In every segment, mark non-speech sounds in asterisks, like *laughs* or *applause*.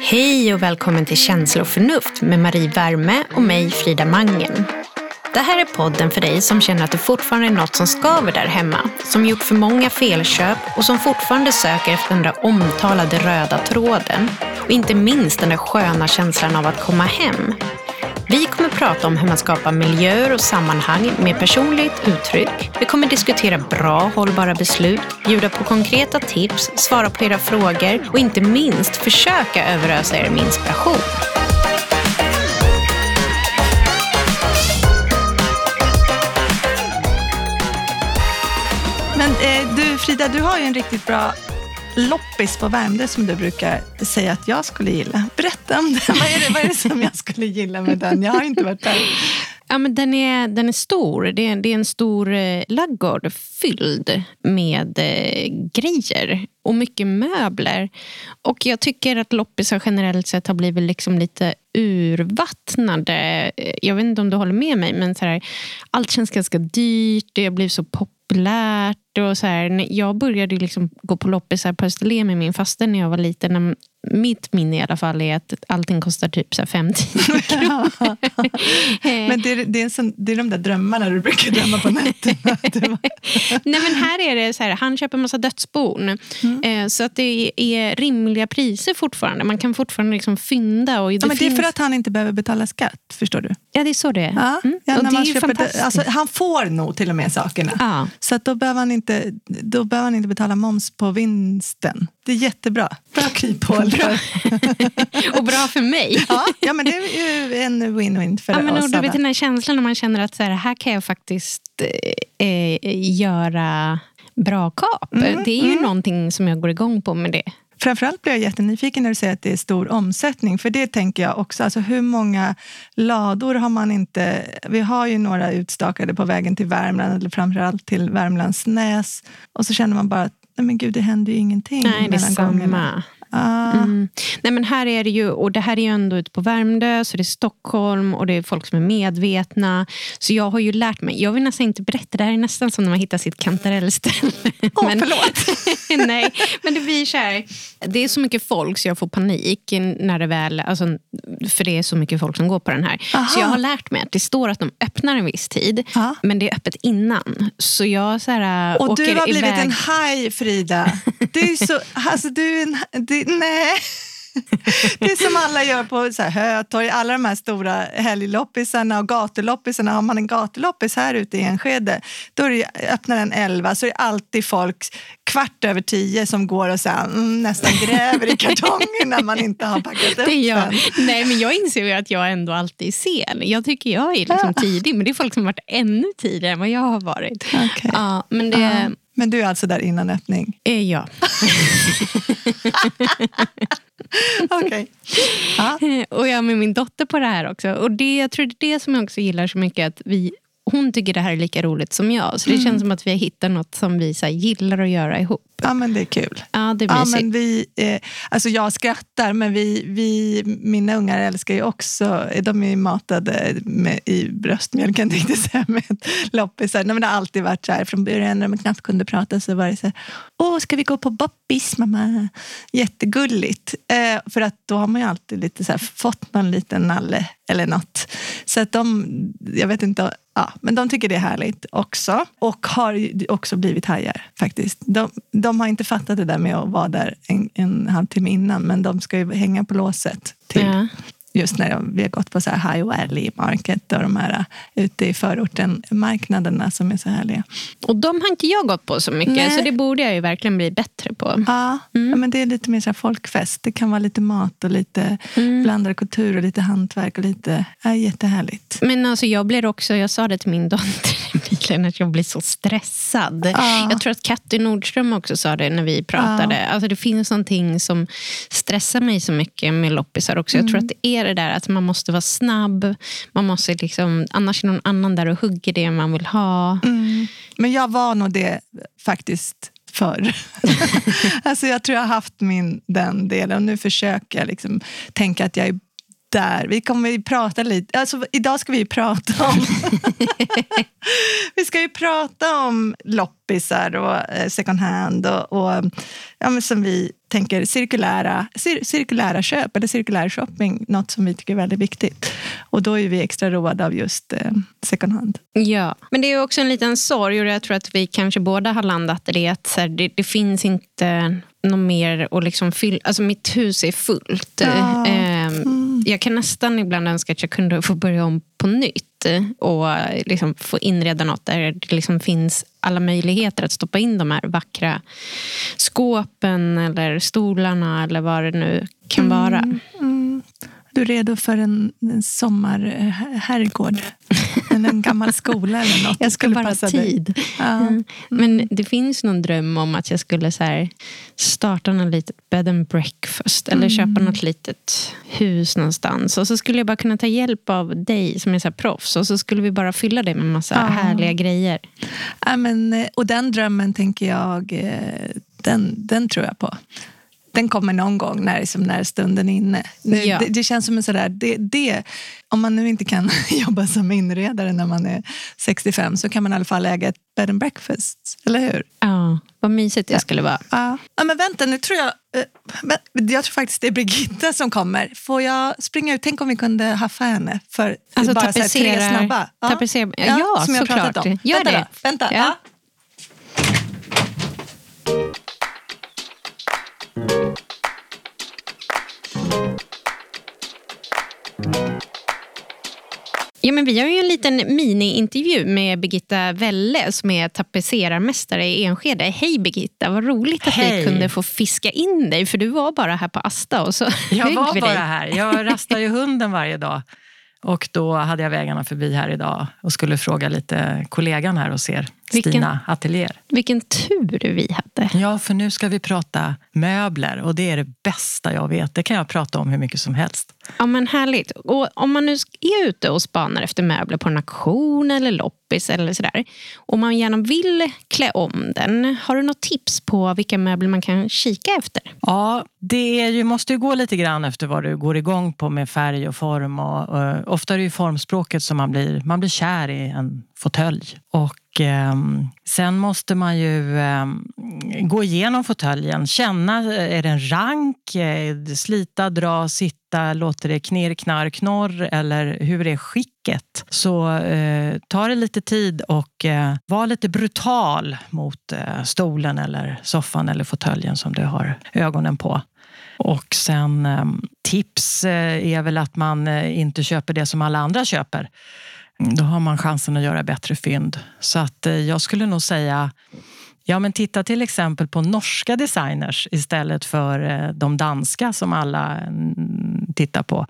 Hej och välkommen till Känsla och förnuft med Marie Värme och mig Frida Mangen. Det här är podden för dig som känner att det fortfarande är något som skaver där hemma, som gjort för många felköp och som fortfarande söker efter den där omtalade röda tråden. Och inte minst den där sköna känslan av att komma hem. Vi kommer prata om hur man skapar miljöer och sammanhang med personligt uttryck. Vi kommer diskutera bra, hållbara beslut, bjuda på konkreta tips, svara på era frågor och inte minst försöka överösa er med inspiration. Men eh, du Frida, du har ju en riktigt bra loppis på Värmdö som du brukar säga att jag skulle gilla. Berätta om den. Vad är, det, vad är det som jag skulle gilla med den? Jag har inte varit där. Ja, men den, är, den är stor. Det är, det är en stor eh, laggård fylld med eh, grejer och mycket möbler. Och jag tycker att loppisar generellt sett har blivit liksom lite urvattnade. Eh, jag vet inte om du håller med mig, men så här, allt känns ganska dyrt. Det har blivit så populärt. Och så här, jag började liksom gå på loppisar på Österlen med min faster när jag var liten mitt minne i alla fall är att allting kostar typ 5-10 kronor. *laughs* men det är, det, är sån, det är de där drömmarna du brukar drömma på nätterna. *laughs* Nej men här är det så här, han köper massa dödsbon. Mm. Eh, så att det är rimliga priser fortfarande. Man kan fortfarande liksom fynda. Och det, ja, men det är för att han inte behöver betala skatt, förstår du? Ja, det är så det är. Ja, mm. ja, och det är köper, alltså, han får nog till och med sakerna. Ja. Så att då, behöver han inte, då behöver han inte betala moms på vinsten. Det är jättebra. Bra kryphål. *laughs* Bra. och bra för mig. *laughs* Ja, ja, men det är ju en win-win för ja, men oss Du vet den här känslan när man känner att så här, här kan jag faktiskt eh, eh göra bra kap. Mm, det är ju mm. någonting som jag går igång på med det. Framförallt blir jag jättenyfiken när du säger att det är stor omsättning. För det tänker jag också. Alltså hur många lador har man inte... Vi har ju några utstakade på vägen till Värmland, eller framförallt till Värmlandsnäs. Och så känner man bara att nej men gud, det händer ju ingenting Nej, det är samma. Ah. Mm. Nej, men här är det ju, och det här är ju ändå ute på Värmdö, så det är Stockholm och det är folk som är medvetna. Så jag har ju lärt mig. Jag vill nästan inte berätta, det här är nästan som när man hittar sitt kantarellställe. Åh, oh, förlåt. *laughs* nej, men det blir så här, det är så mycket folk så jag får panik när det väl, alltså, för det är så mycket folk som går på den här. Aha. Så jag har lärt mig att det står att de öppnar en viss tid, Aha. men det är öppet innan. Så jag så här, Och åker du har blivit iväg. en haj Frida. Du är så, *laughs* alltså, du är en, du, *laughs* nej. Det är som alla gör på så här, Hötorg, alla de här stora helgloppisarna och gatuloppisarna. Har man en gatuloppis här ute i Enskede, då är det, öppnar den 11 så är det alltid folk kvart över tio som går och sen, mm, nästan gräver i *laughs* kartongen när man inte har packat upp det jag. den. Nej, men jag inser ju att jag ändå alltid är sen. Jag tycker jag är liksom tidig, men det är folk som varit ännu tidigare än vad jag har varit. Okay. Ja, men det... Uh. Men du är alltså där innan öppning? Eh, ja. *laughs* Okej. Okay. *laughs* Och jag med min dotter på det här också. Och det, jag tror det är det som jag också gillar så mycket. Att vi hon tycker det här är lika roligt som jag. Så det mm. känns som att vi har hittat något som vi så gillar att göra ihop. Ja, men det är kul. Ja, det är ja, men vi, eh, alltså Jag skrattar, men vi, vi, mina ungar älskar ju också... De är ju matade med, i bröstmjölken, tänkte jag säga, *laughs* med loppisar. Nej, men det har alltid varit så här. Från början när de knappt kunde prata så var det så här, Åh, ska vi gå på boppis, mamma? Jättegulligt. Eh, för att då har man ju alltid lite så här, fått någon liten nalle eller något. Så att de, jag vet inte Ja, men de tycker det är härligt också. Och har också blivit hajar faktiskt. De, de har inte fattat det där med att vara där en, en halvtimme innan, men de ska ju hänga på låset till ja just när vi har gått på så här High Valley Market och de här uh, ute i förorten marknaderna som är så härliga. Och de har inte jag gått på så mycket, Nej. så det borde jag ju verkligen bli bättre på. Ja, mm. ja men det är lite mer så folkfest. Det kan vara lite mat och lite mm. blandad kultur och lite hantverk och lite, ja, jättehärligt. Men alltså jag blir också, jag sa det till min dotter *laughs* i bilen, att jag blir så stressad. Ja. Jag tror att Katty Nordström också sa det när vi pratade. Ja. Alltså det finns någonting som stressar mig så mycket med loppisar också. Jag tror mm. att det är det där att man måste vara snabb. Man måste liksom, annars är någon annan där och hugger det man vill ha. Mm. Men jag var nog det faktiskt förr. *laughs* alltså jag tror jag har haft min, den delen och nu försöker jag liksom tänka att jag är där. Vi kommer ju prata lite, alltså idag ska vi ju prata om *laughs* vi ska ju prata om loppisar och eh, second hand och, och ja, som vi tänker cirkulära, cir cirkulära köp eller cirkulär shopping, något som vi tycker är väldigt viktigt. Och då är vi extra roade av just eh, second hand. Ja, men det är också en liten sorg och jag tror att vi kanske båda har landat i det att det, det, finns inte något mer att liksom fylla. Alltså mitt hus är fullt. Ja. Eh, mm. Jag kan nästan ibland önska att jag kunde få börja om på nytt och liksom få inreda något där det liksom finns alla möjligheter att stoppa in de här vackra skåpen eller stolarna eller vad det nu kan mm, vara. Du är redo för en, en sommarherrgård? Eller en gammal skola eller något? Jag ska bara ha tid. Ja. Mm. Men det finns någon dröm om att jag skulle så här, starta något litet bed and breakfast. Eller mm. köpa något litet hus någonstans. Och så skulle jag bara kunna ta hjälp av dig som är så proffs. Och så skulle vi bara fylla det med massa ja. härliga grejer. Ja, men, och den drömmen tänker jag, eh, den, den tror jag på den kommer någon gång när, liksom, när stunden är inne. Ja. Det, det, känns som en sådär, det, det, om man nu inte kan *laughs* jobba som inredare när man är 65 så kan man i alla fall äga ett bed and breakfast, eller hur? Ja, vad mysigt det skulle vara. Ja. ja. men vänta, nu tror jag... Eh, jag tror faktiskt det är Birgitta som kommer. Får jag springa ut? Tänk om vi kunde haffa henne för alltså, bara tapetsera, så här, tre snabba. Ja, tapetsera, ja, ja som jag såklart. Om. Gör vänta det. Då, vänta. Ja. Ja, men vi har ju en liten mini-intervju med Birgitta Welle som är tapetserarmästare i Enskede. Hej Birgitta, vad roligt att Hej. vi kunde få fiska in dig för du var bara här på Asta och så Jag var bara här. Jag rastar ju hunden varje dag. Och då hade jag vägarna förbi här idag och skulle fråga lite kollegan här hos er, vilken, Stina Atelier. Vilken tur vi hade. Ja, för nu ska vi prata möbler och det är det bästa jag vet. Det kan jag prata om hur mycket som helst. Ja, men härligt. Och om man nu är ute och spanar efter möbler på en auktion eller loppis eller sådär. Och man gärna vill klä om den. Har du något tips på vilka möbler man kan kika efter? Ja, det ju, måste ju gå lite grann efter vad du går igång på med färg och form. Och, och ofta är det ju formspråket som man blir, man blir kär i en fåtölj. Och eh, sen måste man ju eh, gå igenom fåtöljen, känna, eh, är den rank, eh, slita, dra, sitta, låter det knirr, knarr, knorr eller hur är skicket? Så eh, ta det lite tid och eh, var lite brutal mot eh, stolen eller soffan eller fåtöljen som du har ögonen på. Och sen ehm, tips eh, är väl att man eh, inte köper det som alla andra köper. Då har man chansen att göra bättre fynd. Så att eh, jag skulle nog säga Ja, men titta till exempel på norska designers istället för eh, de danska som alla mm, tittar på.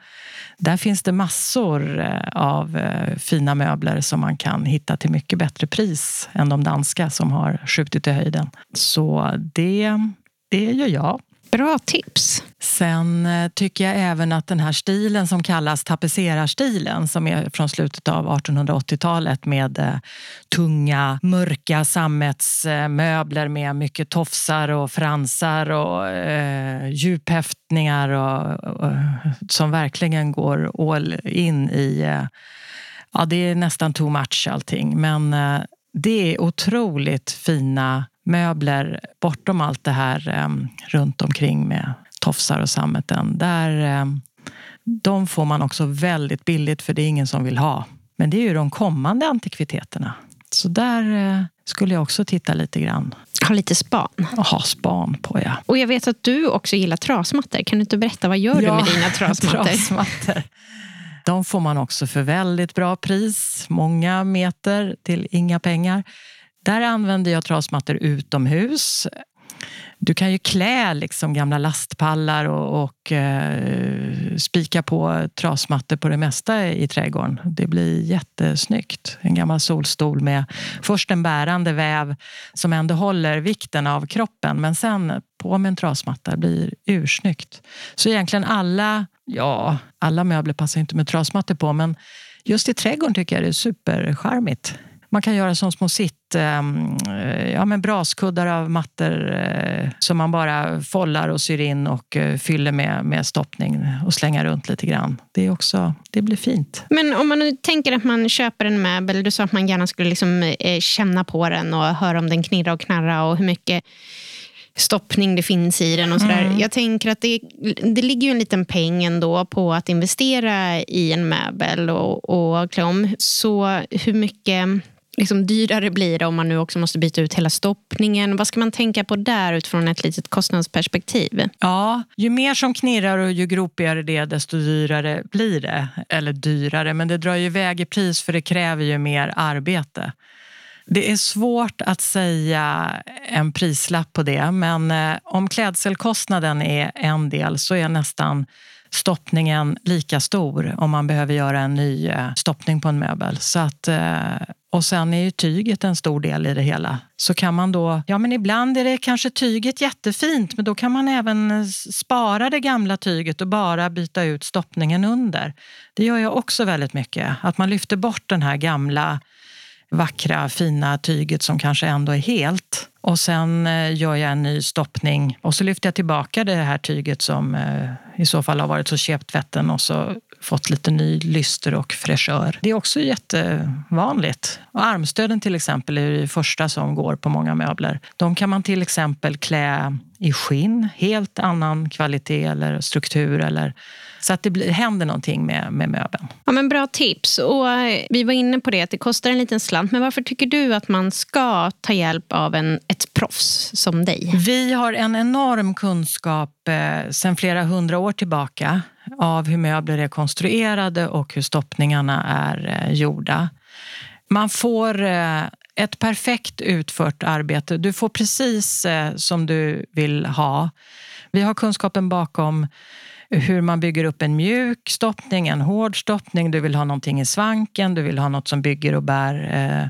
Där finns det massor eh, av fina möbler som man kan hitta till mycket bättre pris än de danska som har skjutit i höjden. Så det, det gör jag. Bra tips. Sen eh, tycker jag även att den här stilen som kallas tapetserarstilen som är från slutet av 1880-talet med eh, tunga, mörka sammetsmöbler med mycket tofsar och fransar och eh, djuphäftningar och, och, eh, som verkligen går all in i... Eh, ja, det är nästan too much allting, men eh, det är otroligt fina möbler bortom allt det här eh, runt omkring med tofsar och sammeten. Där, um, de får man också väldigt billigt för det är ingen som vill ha. Men det är ju de kommande antikviteterna. Så där uh, skulle jag också titta lite grann. Ha lite span. Ha span på, ja. Och jag vet att du också gillar trasmattor. Kan du inte berätta, vad gör ja, du med dina *laughs* trasmattor? trasmattor. De får man också för väldigt bra pris. Många meter till inga pengar. Där använder jag trasmattor utomhus. Du kan ju klä liksom gamla lastpallar och, och eh, spika på trasmattor på det mesta i trädgården. Det blir jättesnyggt. En gammal solstol med först en bärande väv som ändå håller vikten av kroppen men sen på med en trasmatta blir ursnyggt. Så egentligen alla, ja, alla möbler passar inte med trasmattor på men just i trädgården tycker jag det är supercharmigt. Man kan göra som små sitt, ehm, ja, men braskuddar av mattor eh, som man bara follar och syr in och eh, fyller med, med stoppning och slänga runt lite grann. Det, är också, det blir fint. Men om man nu tänker att man köper en möbel, du sa att man gärna skulle liksom känna på den och höra om den knirrar och knarrar och hur mycket stoppning det finns i den. och så mm. Jag tänker att det, det ligger ju en liten peng ändå på att investera i en möbel och, och klä om. Så hur mycket liksom dyrare blir det om man nu också måste byta ut hela stoppningen? Vad ska man tänka på där utifrån ett litet kostnadsperspektiv? Ja, ju mer som knirrar och ju gropigare det är, desto dyrare blir det. Eller dyrare, men det drar ju iväg i pris för det kräver ju mer arbete. Det är svårt att säga en prislapp på det, men eh, om klädselkostnaden är en del så är nästan stoppningen lika stor om man behöver göra en ny eh, stoppning på en möbel. Så att, eh, och sen är ju tyget en stor del i det hela. Så kan man då, ja men ibland är det kanske tyget jättefint men då kan man även spara det gamla tyget och bara byta ut stoppningen under. Det gör jag också väldigt mycket. Att man lyfter bort den här gamla vackra fina tyget som kanske ändå är helt. Och sen eh, gör jag en ny stoppning och så lyfter jag tillbaka det här tyget som eh, i så fall har varit så keptvätten och så fått lite ny lyster och fräschör. Det är också jättevanligt. Och armstöden till exempel är det första som går på många möbler. De kan man till exempel klä i skinn, helt annan kvalitet eller struktur eller så att det blir, händer någonting med, med möbeln. Ja, men bra tips. Och eh, vi var inne på det att det kostar en liten slant. Men varför tycker du att man ska ta hjälp av en, ett proffs som dig? Vi har en enorm kunskap eh, sedan flera hundra år tillbaka av hur möbler är konstruerade och hur stoppningarna är eh, gjorda. Man får eh, ett perfekt utfört arbete. Du får precis eh, som du vill ha. Vi har kunskapen bakom hur man bygger upp en mjuk stoppning, en hård stoppning. Du vill ha någonting i svanken, du vill ha något som bygger och bär. Eh.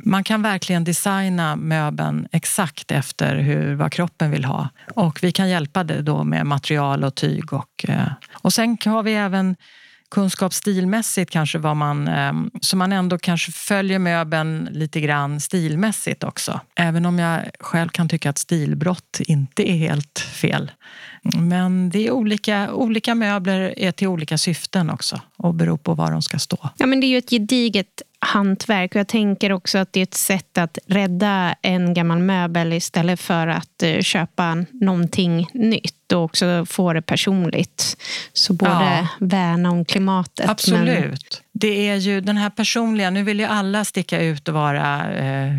Man kan verkligen designa möbeln exakt efter hur, vad kroppen vill ha. Och vi kan hjälpa dig då med material och tyg. Och, eh. och sen har vi även kunskap stilmässigt kanske vad man, ehm, så man ändå kanske följer möbeln lite grann stilmässigt också. Även om jag själv kan tycka att stilbrott inte är helt fel. Men det är olika, olika möbler är till olika syften också och beror på var de ska stå. Ja, men det är ju ett gediget hantverk. Och jag tänker också att det är ett sätt att rädda en gammal möbel istället för att eh, köpa någonting nytt och också få det personligt. Så både ja. värna om klimatet. Absolut. Men... Det är ju den här personliga, nu vill ju alla sticka ut och vara eh,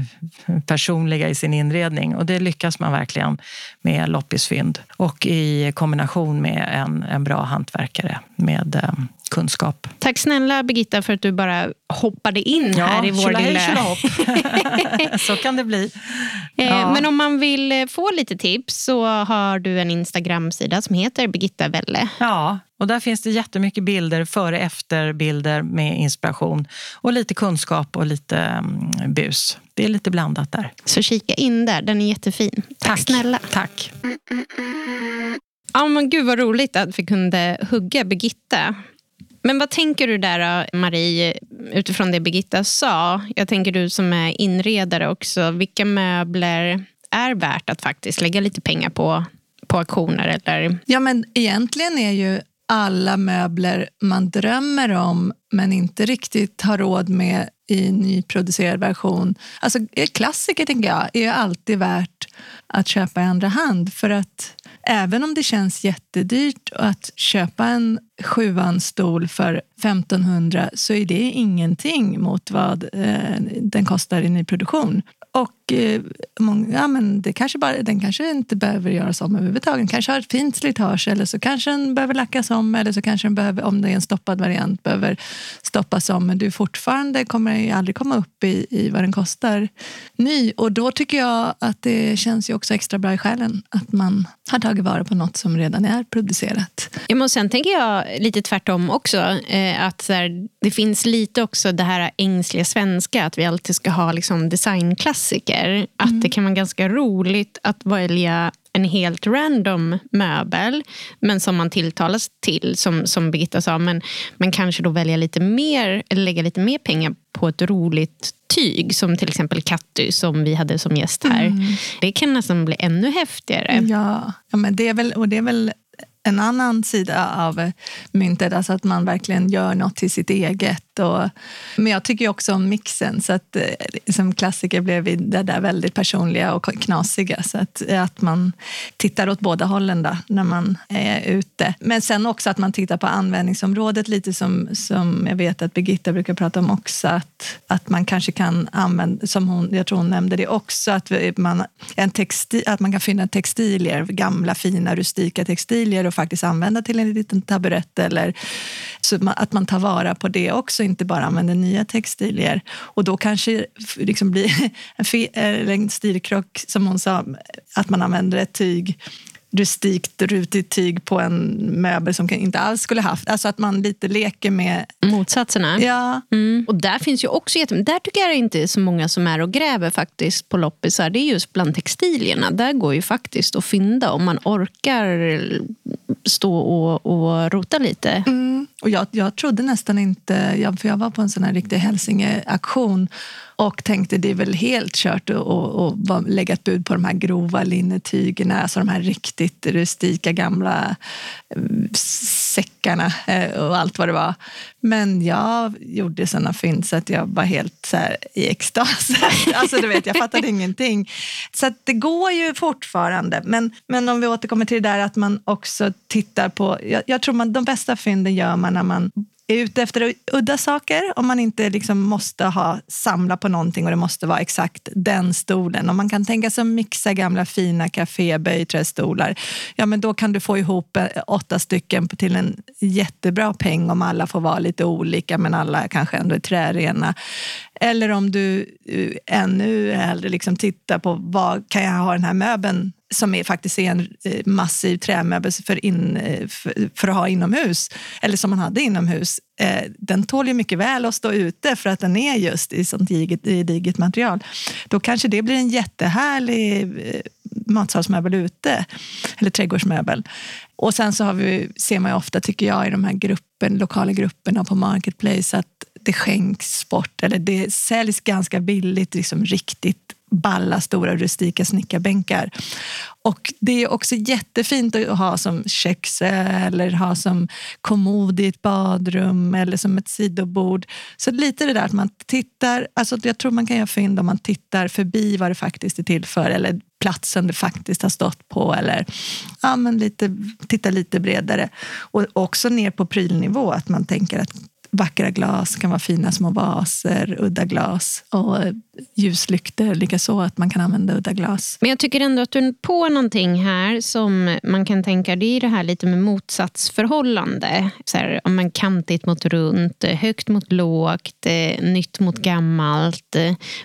personliga i sin inredning och det lyckas man verkligen med loppisfynd och i kombination med en, en bra hantverkare med eh, kunskap. Tack snälla Birgitta för att du bara hoppade in ja, här i vår lilla... *laughs* *laughs* så kan det bli. Eh, ja. Men om man vill få lite tips så har du en Instagram-sida som heter Birgitta Welle. Ja, och där finns det jättemycket bilder, före efter bilder med inspiration och lite kunskap och lite um, bus. Det är lite blandat där. Så kika in där, den är jättefin. Tack, Tack snälla. Tack. Ja, men gud vad roligt att vi kunde hugga Birgitta. Men vad tänker du där Marie, utifrån det Birgitta sa? Jag tänker du som är inredare också. Vilka möbler är värt att faktiskt lägga lite pengar på, på auktioner? Eller? Ja, men egentligen är ju alla möbler man drömmer om men inte riktigt har råd med i nyproducerad version. Alltså klassiker tänker jag är alltid värt att köpa i andra hand för att även om det känns jättedyrt att köpa en sjuanstol för 1500 så är det ingenting mot vad eh, den kostar i nyproduktion. Och eh, många, ja, men det kanske bara, den kanske inte behöver göras om överhuvudtaget. Den kanske har ett fint slitage eller så kanske den behöver lackas om eller så kanske den behöver, om det är en stoppad variant, behöver stoppas om. Men du fortfarande kommer aldrig komma upp i, i vad den kostar ny. Och då tycker jag att det känns ju också extra bra i själen att man har tagit vara på något som redan är producerat. Ja, men sen tänker jag lite tvärtom också. Eh, att så här, det finns lite också det här ängsliga svenska, att vi alltid ska ha liksom designklassiker. Att mm. det kan vara ganska roligt att välja en helt random möbel, men som man tilltalas till, som, som Birgitta sa. Men, men kanske då välja lite mer, eller lägga lite mer pengar på ett roligt tyg som till exempel Katty som vi hade som gäst här. Mm. Det kan nästan bli ännu häftigare. Ja, ja men det är väl, och det är väl en annan sida av myntet, alltså att man verkligen gör något till sitt eget. Och, men jag tycker också om mixen, så att eh, som klassiker blev vi det där väldigt personliga och knasiga. Så att, att man tittar åt båda hållen då, när man är ute. Men sen också att man tittar på användningsområdet lite som, som jag vet att Birgitta brukar prata om också. Att, att man kanske kan använda, som hon, jag tror hon nämnde det också, att man, en textil, att man kan finna textilier, gamla fina rustika textilier och faktiskt använda till en liten taburett. Eller, så att man tar vara på det också, inte bara använder nya textilier. Och då kanske liksom blir *laughs* en, en stilkrock, som hon sa, att man använder ett tyg rustikt rutigt tyg på en möbel som inte alls skulle haft. Alltså att man lite leker med... Motsatserna. Ja. Mm. Och där finns ju också Där tycker jag inte är så många som är och gräver faktiskt på loppisar. Det är just bland textilierna. Där går ju faktiskt att fynda om man orkar stå och, och rota lite. Mm. Och jag, jag trodde nästan inte, jag, för jag var på en sån här riktig Hälsinge-aktion och tänkte det är väl helt kört att lägga ett bud på de här grova linnetygerna, alltså de här riktigt rustika gamla eh, säckarna eh, och allt vad det var. Men jag gjorde sådana fynd så att jag var helt så i extas. *laughs* alltså du vet, jag fattade ingenting. Så det går ju fortfarande. Men, men om vi återkommer till det där att man också tittar på... Jag, jag tror man, de bästa fynden gör man när man är ute efter udda saker, om man inte liksom måste ha, samla på någonting och det måste vara exakt den stolen. Om man kan tänka sig att mixa gamla fina kaféböjträstolar, ja men då kan du få ihop eh, åtta stycken till en jättebra peng om alla får vara lite olika men alla kanske ändå är trärena. Eller om du eh, ännu hellre liksom tittar på vad kan jag ha den här möbeln som är faktiskt är en eh, massiv trämöbel för, in, eh, för, att ha inomhus, eller som man hade inomhus, eh, den tål ju mycket väl att stå ute för att den är just i sånt gediget material. Då kanske det blir en jättehärlig matsalsmöbel ute, eller trädgårdsmöbel. Och sen så har vi, ser man ju ofta, tycker jag, i de här gruppen, lokala grupperna på Marketplace att det skänks bort eller det säljs ganska billigt, liksom riktigt balla, stora, rustika snickarbänkar. Och det är också jättefint att ha som köks eller ha som kommod i ett badrum eller som ett sidobord. Så lite det där att man tittar, alltså jag tror man kan göra fynd om man tittar förbi vad det faktiskt är till för eller platsen det faktiskt har stått på eller ja, men lite, titta lite bredare. Och också ner på prylnivå, att man tänker att vackra glas, kan vara fina små vaser, udda glas och ljuslyktor likaså, att man kan använda udda glas. Men jag tycker ändå att du är på någonting här som man kan tänka, det är det här lite med motsatsförhållande. Så här, om man kantigt mot runt, högt mot lågt, nytt mot gammalt.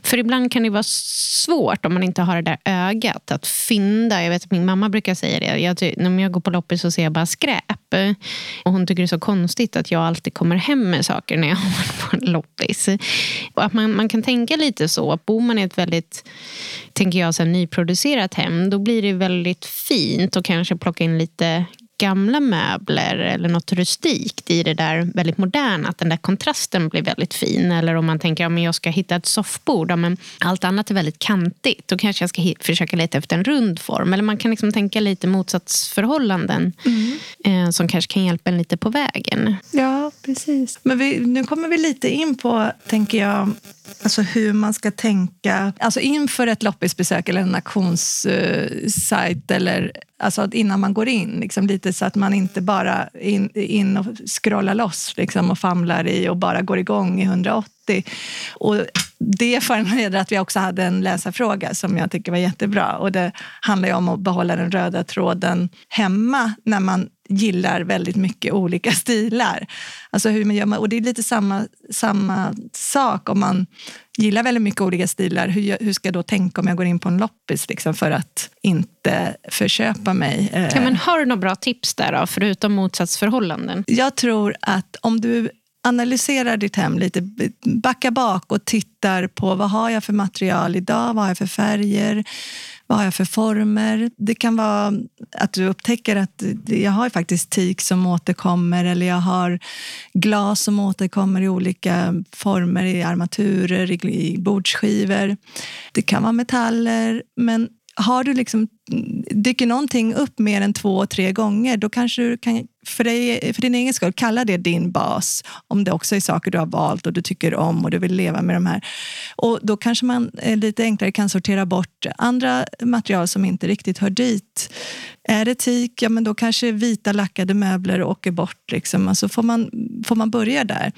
För ibland kan det vara svårt om man inte har det där ögat att fynda. Jag vet att min mamma brukar säga det. Jag, när jag går på loppis så ser jag bara skräp. Och hon tycker det är så konstigt att jag alltid kommer hem med saker när jag *laughs* har varit på en loppis. Och att man, man kan tänka lite så. Bor man i ett väldigt tänker jag, så nyproducerat hem då blir det väldigt fint att kanske plocka in lite gamla möbler eller något rustikt i det där väldigt moderna. Att den där kontrasten blir väldigt fin. Eller om man tänker att ja, jag ska hitta ett soffbord. Ja, men allt annat är väldigt kantigt. Då kanske jag ska försöka leta efter en rund form. Eller man kan liksom tänka lite motsatsförhållanden mm. eh, som kanske kan hjälpa en lite på vägen. Ja, precis. Men vi, nu kommer vi lite in på, tänker jag, alltså hur man ska tänka alltså inför ett loppisbesök eller en auktionssajt eller Alltså innan man går in, liksom lite så att man inte bara in, in och scrollar loss liksom, och famlar i och bara går igång i 180. Och det föranleder att vi också hade en läsarfråga som jag tycker var jättebra. Och det handlar ju om att behålla den röda tråden hemma när man gillar väldigt mycket olika *laughs* stilar. Alltså hur man gör, och det är lite samma, samma sak om man gillar väldigt mycket olika stilar. Hur, hur ska jag då tänka om jag går in på en loppis liksom, för att inte förköpa mig? Eh, ja, men har du några bra tips där då, förutom motsatsförhållanden? Jag tror att om du analyserar ditt hem lite, backa bak och tittar på vad har jag för material idag, vad har jag för färger, vad har jag för former? Det kan vara att du upptäcker att jag har faktiskt teak som återkommer eller jag har glas som återkommer i olika former, i armaturer, i bordsskivor. Det kan vara metaller, men har du liksom, dyker någonting upp mer än två, tre gånger, då kanske du kan för, dig, för din egen skull kalla det din bas. Om det också är saker du har valt och du tycker om och du vill leva med de här. Och då kanske man eh, lite enklare kan sortera bort andra material som inte riktigt hör dit. Är det teak, ja men då kanske vita lackade möbler åker bort. Liksom. Alltså får, man, får man börja där.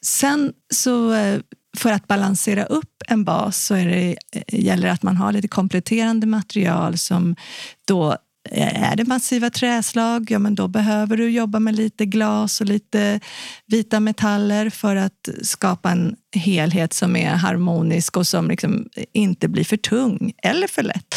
Sen så eh, för att balansera upp en bas så är det, eh, gäller det att man har lite kompletterande material som då Eh, är det massiva träslag, ja men då behöver du jobba med lite glas och lite vita metaller för att skapa en helhet som är harmonisk och som liksom inte blir för tung eller för lätt.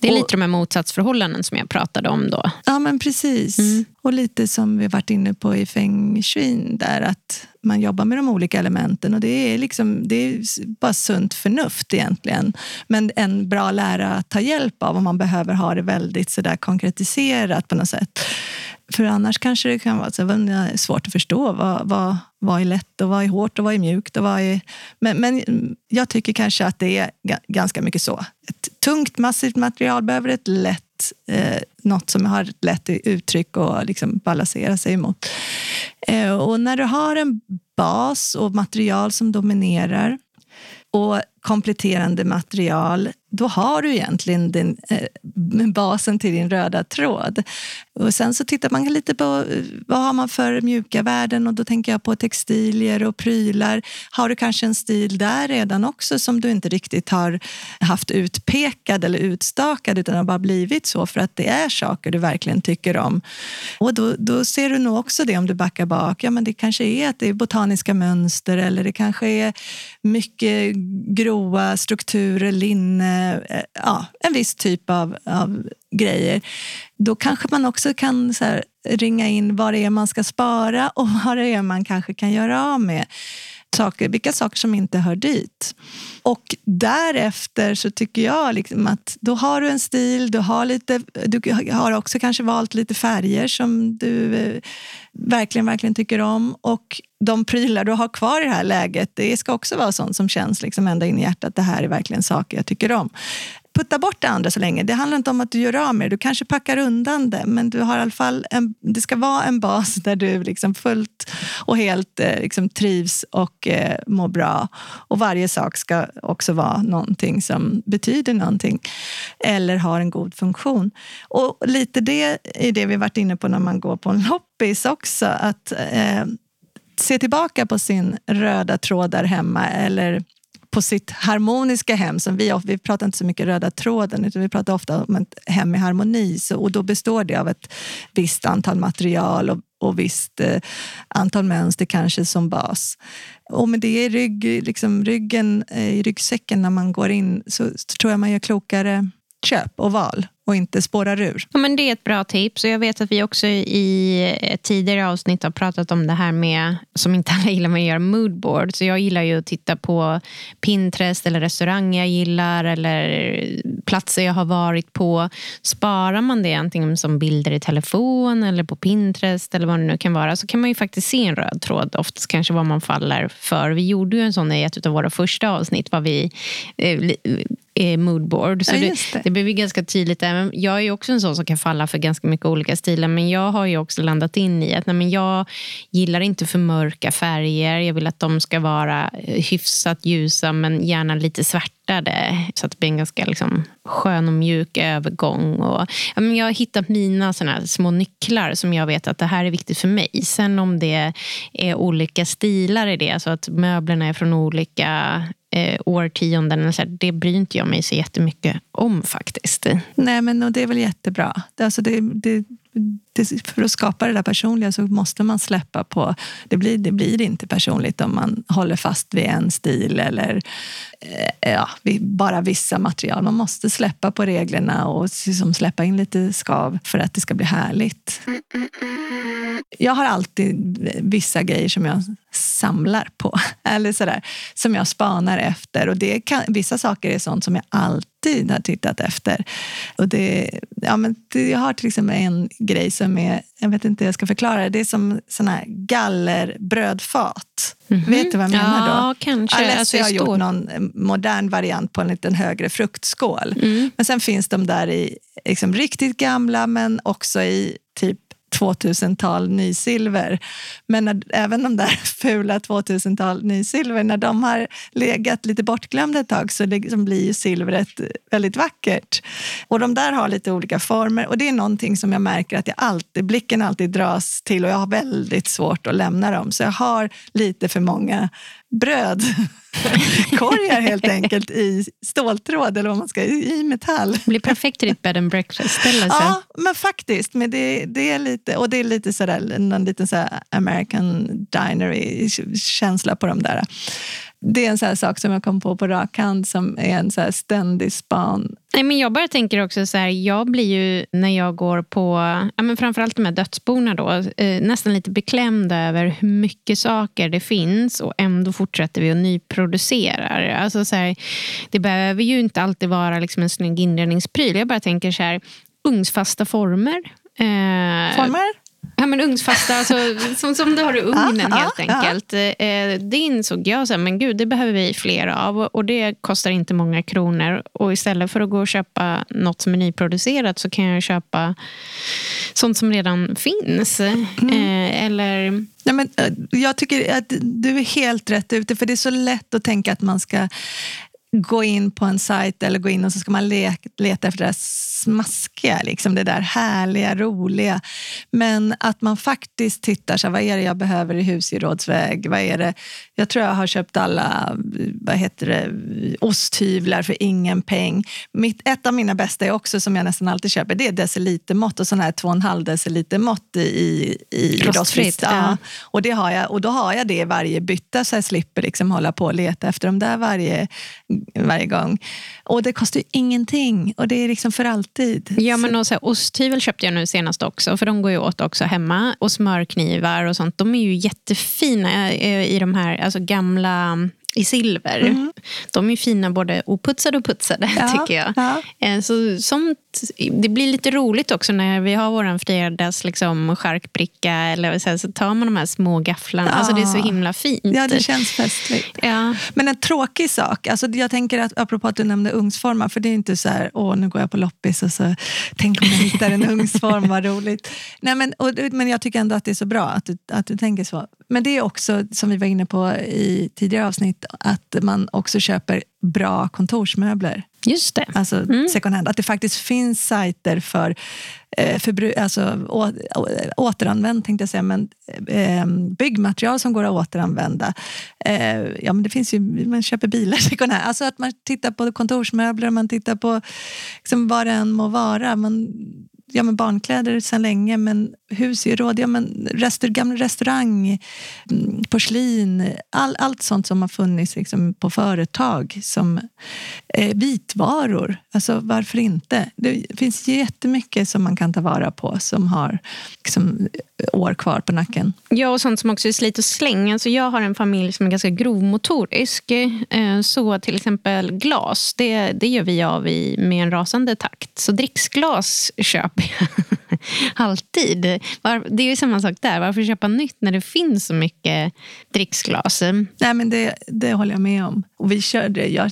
Det är lite de här motsatsförhållanden som jag pratade om då. Ja, men precis. Mm. Och lite som vi varit inne på i feng shui, där att man jobbar med de olika elementen. Och det är, liksom, det är bara sunt förnuft egentligen. Men en bra lärare att ta hjälp av om man behöver ha det väldigt så där konkretiserat på något sätt. För annars kanske det kan vara så svårt att förstå vad, vad, vad är lätt och vad är hårt och vad är mjukt. Och vad är... Men, men jag tycker kanske att det är ganska mycket så. Ett tungt, massivt material behöver ett lätt, eh, något som har ett lätt uttryck och liksom balansera sig emot. Eh, och när du har en bas och material som dominerar och kompletterande material, då har du egentligen din, eh, basen till din röda tråd. Och sen så tittar man lite på eh, vad har man för mjuka värden och då tänker jag på textilier och prylar. Har du kanske en stil där redan också som du inte riktigt har haft utpekad eller utstakad utan har bara blivit så för att det är saker du verkligen tycker om. Och då, då ser du nog också det om du backar bak. Ja, men det kanske är att det är botaniska mönster eller det kanske är mycket grova strukturer, linne, Eh, ja, en viss typ av, av grejer. Då kanske man också kan så här, ringa in vad det är man ska spara och *laughs* vad det är man kanske kan göra av med. Saker, vilka saker som inte hör dit. Och därefter så tycker jag liksom att då har du en stil, du har, lite, du har också kanske valt lite färger som du eh, verkligen, verkligen tycker om. Och de prylar du har kvar i det här läget, det ska också vara sånt som känns liksom ända in i hjärtat. Det här är verkligen saker jag tycker om putta bort det andra så länge. Det handlar inte om att du gör av med det. Du kanske packar undan det, men du har i alla fall en, det ska vara en bas där du liksom fullt och helt eh, liksom trivs och eh, mår bra. Och varje sak ska också vara någonting som betyder någonting eller har en god funktion. Och lite det är det vi varit inne på när man går på en loppis också. Att eh, se tillbaka på sin röda tråd där hemma eller på sitt harmoniska hem. Som vi, vi pratar inte så mycket röda tråden, utan vi pratar ofta om ett hem i harmoni. Så, och då består det av ett visst antal material och, och visst eh, antal mönster kanske som bas. Och med det i rygg, liksom ryggen, eh, i ryggsäcken när man går in så, så tror jag man gör klokare köp och val och inte spårar ur. Ja, men det är ett bra tips. Och jag vet att vi också i ett tidigare avsnitt har pratat om det här med, som inte alla gillar, med att göra moodboard. Så jag gillar ju att titta på Pinterest eller restauranger jag gillar eller platser jag har varit på. Sparar man det antingen som bilder i telefon eller på Pinterest eller vad det nu kan vara så kan man ju faktiskt se en röd tråd. Oftast kanske vad man faller för. Vi gjorde ju en sån i ett av våra första avsnitt. Vad vi eh, eh, moodboard. Så ja, det. Det, det blev ganska tydligt. Där. Jag är också en sån som kan falla för ganska mycket olika stilar. Men jag har ju också landat in i att nej, men jag gillar inte för mörka färger. Jag vill att de ska vara eh, hyfsat ljusa men gärna lite svärtade. Så att det blir en ganska liksom, skön och mjuk övergång. Och, ja, men jag har hittat mina såna små nycklar som jag vet att det här är viktigt för mig. Sen om det är olika stilar i det, alltså att möblerna är från olika eh, årtionden. Så här, det bryr inte jag mig så jättemycket om faktiskt. Nej, men det är väl jättebra. Alltså det det, för att skapa det där personliga så måste man släppa på... Det blir, det blir inte personligt om man håller fast vid en stil eller eh, ja, bara vissa material. Man måste släppa på reglerna och liksom släppa in lite skav för att det ska bli härligt. Jag har alltid vissa grejer som jag samlar på, *laughs* eller sådär, som jag spanar efter. Och det kan, vissa saker är sånt som jag alltid har tittat efter. Och det, ja, men det, jag har till exempel en grej som är, jag vet inte hur jag ska förklara det, det är som såna här gallerbrödfat. Mm -hmm. Vet du vad jag menar ja, då? Kanske. Alessia alltså, har gjort någon modern variant på en liten högre fruktskål. Mm. Men sen finns de där i liksom, riktigt gamla men också i typ 2000-tal nysilver. Men när, även de där *laughs* fula 2000-tal nysilver, när de har legat lite bortglömda ett tag så liksom blir ju silvret väldigt vackert. Och de där har lite olika former och det är någonting som jag märker att jag alltid, blicken alltid dras till och jag har väldigt svårt att lämna dem. Så jag har lite för många bröd. *laughs* *laughs* brödkorgar helt enkelt i ståltråd eller vad man ska i metall. Det blir perfekt till ditt bed and breakfast-ställe. Ja, men faktiskt. Men det, det, är lite, och det är lite sådär, någon liten sådär American dinery-känsla på de där det är en sån sak som jag kom på på rak hand som är en så ständig span. Nej, men jag bara tänker också så här, jag blir ju när jag går på, ja, men framförallt de här dödsborna då, eh, nästan lite beklämd över hur mycket saker det finns och ändå fortsätter vi att nyproducera. Alltså så här, det behöver ju inte alltid vara liksom en snygg inredningspryl. Jag bara tänker så här, ugnsfasta former. Eh, former? Ja, men ugnsfasta, alltså, som, som du har i ugnen ah, helt ah, enkelt. Ah. Det insåg jag, så här, men gud, det behöver vi fler av. Och det kostar inte många kronor. Och istället för att gå och köpa något som är nyproducerat så kan jag köpa sånt som redan finns. Mm. Eh, eller... Ja, men, eh, jag tycker att du är helt rätt ute, för det är så lätt att tänka att man ska gå in på en sajt eller gå in och så ska man leta efter det där smaskiga, liksom det där härliga, roliga. Men att man faktiskt tittar, så vad är det jag behöver i husgerådsväg? Vad är det? Jag tror jag har köpt alla vad heter det, osthyvlar för ingen peng. Mitt, ett av mina bästa är också, som jag nästan alltid köper, det är decilitermått och sån här 2,5 decilitermått i, i rostfritt. Ja. Och, det har jag, och då har jag det i varje bytta så jag slipper liksom hålla på och leta efter de där varje varje gång. Och det kostar ju ingenting och det är liksom för alltid. Ja, men och så här, osthyvel köpte jag nu senast också, för de går ju åt också hemma. Och smörknivar och sånt, de är ju jättefina i de här alltså gamla i silver. Mm. De är fina både oputsade och putsade, ja, tycker jag. Ja. Eh, så, sånt, det blir lite roligt också när vi har vår fredags liksom, charkbricka eller så, här, så tar man de här små gafflarna. Ja. Alltså, det är så himla fint. Ja, det känns festligt. Ja. Men en tråkig sak, alltså, jag tänker att apropå att du nämnde ugnsformar, för det är inte så här, åh nu går jag på loppis och så tänk om jag hittar en ugnsform, vad roligt. Nej, men, och, men jag tycker ändå att det är så bra att du, att du tänker så. Men det är också, som vi var inne på i tidigare avsnitt, att man också köper bra kontorsmöbler. Just det. Alltså mm. second hand. Att det faktiskt finns sajter för, eh, för alltså, å, återanvänd, tänkte jag säga, men eh, byggmaterial som går att återanvända. Eh, ja, men det finns ju, man köper bilar *laughs* second hand. Alltså att man tittar på kontorsmöbler, man tittar på liksom, vad det än må vara. Man, ja, men barnkläder sedan länge, men husgeråd, ja, men restaur, gamla restaurang, mm, porslin, all, allt sånt som har funnits liksom, på företag som eh, vitvaror. Alltså varför inte? Det finns jättemycket som man kan ta vara på som har liksom, eh, år kvar på nacken. Ja, och sånt som också är slit och släng. Alltså jag har en familj som är ganska grovmotorisk. Eh, så till exempel glas, det, det gör vi av i, med en rasande takt. Så dricksglas köper jag *laughs* *laughs* alltid. Det är ju samma sak där. Varför köpa nytt när det finns så mycket dricksglas? Nej, men det, det håller jag med om. Och vi körde, jag,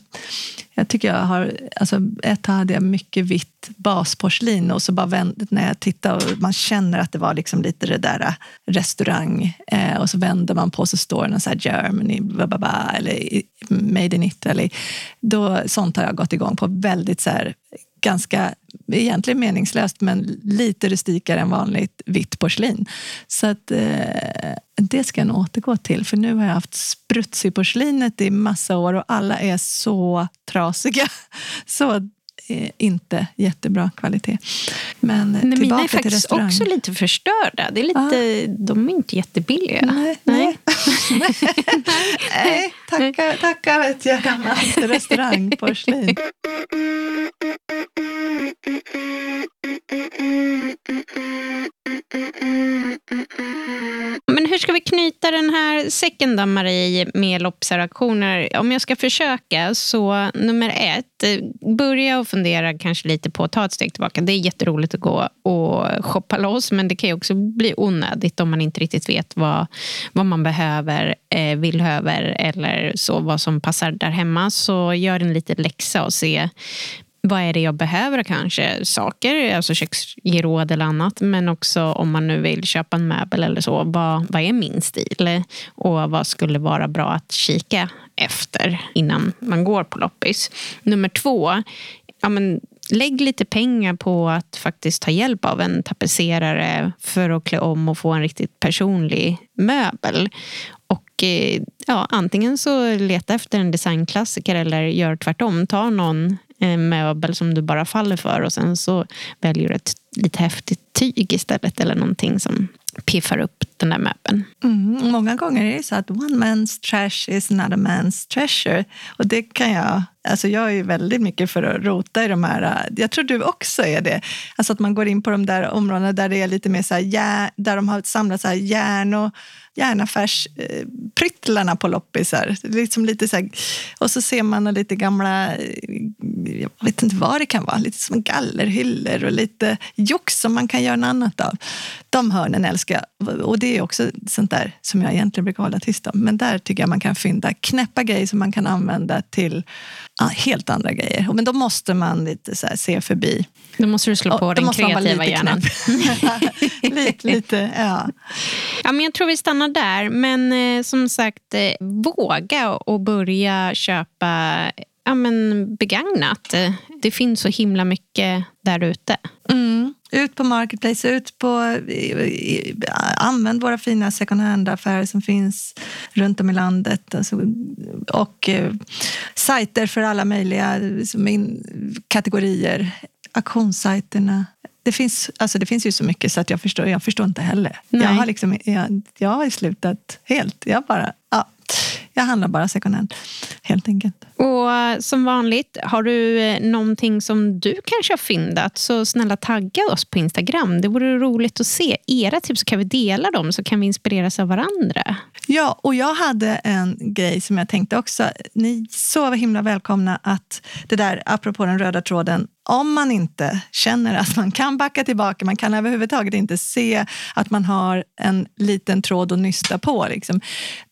jag tycker jag har, alltså ett tag hade jag mycket vitt basporslin och så bara vänd, när jag tittar och man känner att det var liksom lite det där äh, restaurang eh, och så vänder man på så står det så här Germany, blah, eller Made in Italy. Då, sånt har jag gått igång på. Väldigt så här, ganska egentligen meningslöst men lite rustikare än vanligt vitt porslin. Så att, eh, det ska jag nog återgå till för nu har jag haft spruts i porslinet i massa år och alla är så trasiga. *laughs* Så eh, inte jättebra kvalitet. Men Nej, tillbaka mina är till faktiskt restaurang. också lite förstörda. Det är lite, De är inte jättebilliga. Nej, nej. nej *laughs* *laughs* tacka, tacka vet jag gammalt restaurangporslin. Men hur ska vi knyta den här säcken då, Marie, med loppisar Om jag ska försöka, så nummer ett, börja och fundera kanske lite på att ta ett steg tillbaka. Det är jätteroligt att gå och shoppa loss, men det kan ju också bli onödigt om man inte riktigt vet vad, vad man behöver, eh, vill över eller så, vad som passar där hemma. Så gör en liten läxa och se vad är det jag behöver kanske? Saker, alltså köksgeråd eller annat. Men också om man nu vill köpa en möbel eller så. Vad, vad är min stil? Och vad skulle vara bra att kika efter innan man går på loppis? Nummer två, ja men, lägg lite pengar på att faktiskt ta hjälp av en tapetserare för att klä om och få en riktigt personlig möbel. Och eh, ja, antingen så leta efter en designklassiker eller gör tvärtom. Ta någon eh, möbel som du bara faller för och sen så väljer du ett lite häftigt tyg istället eller någonting som piffar upp den där möbeln. Mm, många gånger är det så att one man's trash is another man's treasure. Och det kan jag, alltså jag är väldigt mycket för att rota i de här, jag tror du också är det. Alltså att man går in på de där områdena där det är lite mer så här, där de har samlat så här järn och järnaffärspryttlarna på loppisar. Liksom lite så här, och så ser man lite gamla, jag vet inte vad det kan vara, lite som gallerhyllor och lite jox som man kan göra något annat av. De hörnen älskar jag. Och det är också sånt där som jag egentligen brukar hålla tyst om. Men där tycker jag man kan fynda knäppa grejer som man kan använda till helt andra grejer. Men då måste man lite så se förbi. Då måste du slå på och, den kreativa hjärnan. *laughs* lite, lite, ja. ja, men jag tror vi stannar där. Men eh, som sagt, eh, våga och börja köpa ja, men begagnat. Det finns så himla mycket där ute. Mm. Ut på Marketplace, ut på... Använd våra fina second hand-affärer som finns runt om i landet. Alltså, och eh, sajter för alla möjliga in, kategorier. Auktionssajterna. Det finns, alltså det finns ju så mycket så att jag förstår, jag förstår inte heller. Jag har, liksom, jag, jag har slutat helt. Jag bara... Ja, jag handlar bara second hand, helt enkelt. Och som vanligt, har du eh, någonting som du kanske har fyndat så snälla tagga oss på Instagram. Det vore roligt att se. Era tips så kan vi dela dem så kan vi inspireras av varandra. Ja, och jag hade en grej som jag tänkte också. Ni är så himla välkomna att det där, apropå den röda tråden, om man inte känner att man kan backa tillbaka, man kan överhuvudtaget inte se att man har en liten tråd att nysta på, liksom,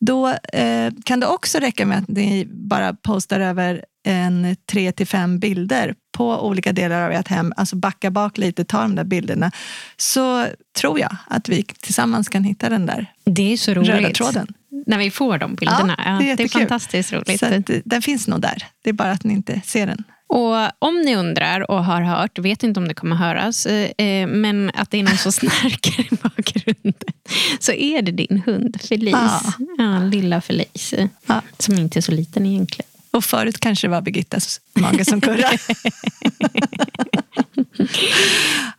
då eh, kan det också räcka med att ni bara postar över en tre till fem bilder på olika delar av ert hem, alltså backa bak lite, ta de där bilderna, så tror jag att vi tillsammans kan hitta den där det är så roligt. röda tråden. När vi får de bilderna. Ja, det, är det är fantastiskt roligt. Så att, den finns nog där. Det är bara att ni inte ser den. Och om ni undrar och har hört, vet inte om det kommer höras, eh, men att det är någon som *laughs* snarkar i bakgrunden, så är det din hund Felice. Ja. ja lilla Felice. Ja. Som inte är så liten egentligen. Och förut kanske det var Birgittas mage som kurrade. *laughs*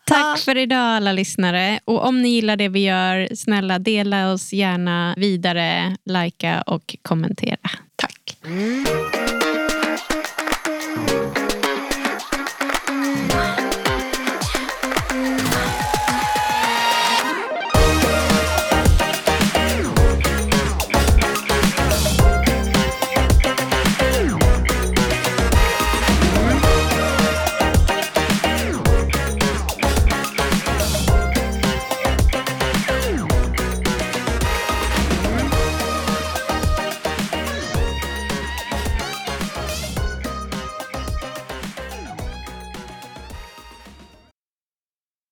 Tack för idag alla lyssnare. Och om ni gillar det vi gör, snälla dela oss gärna vidare, likea och kommentera. Tack.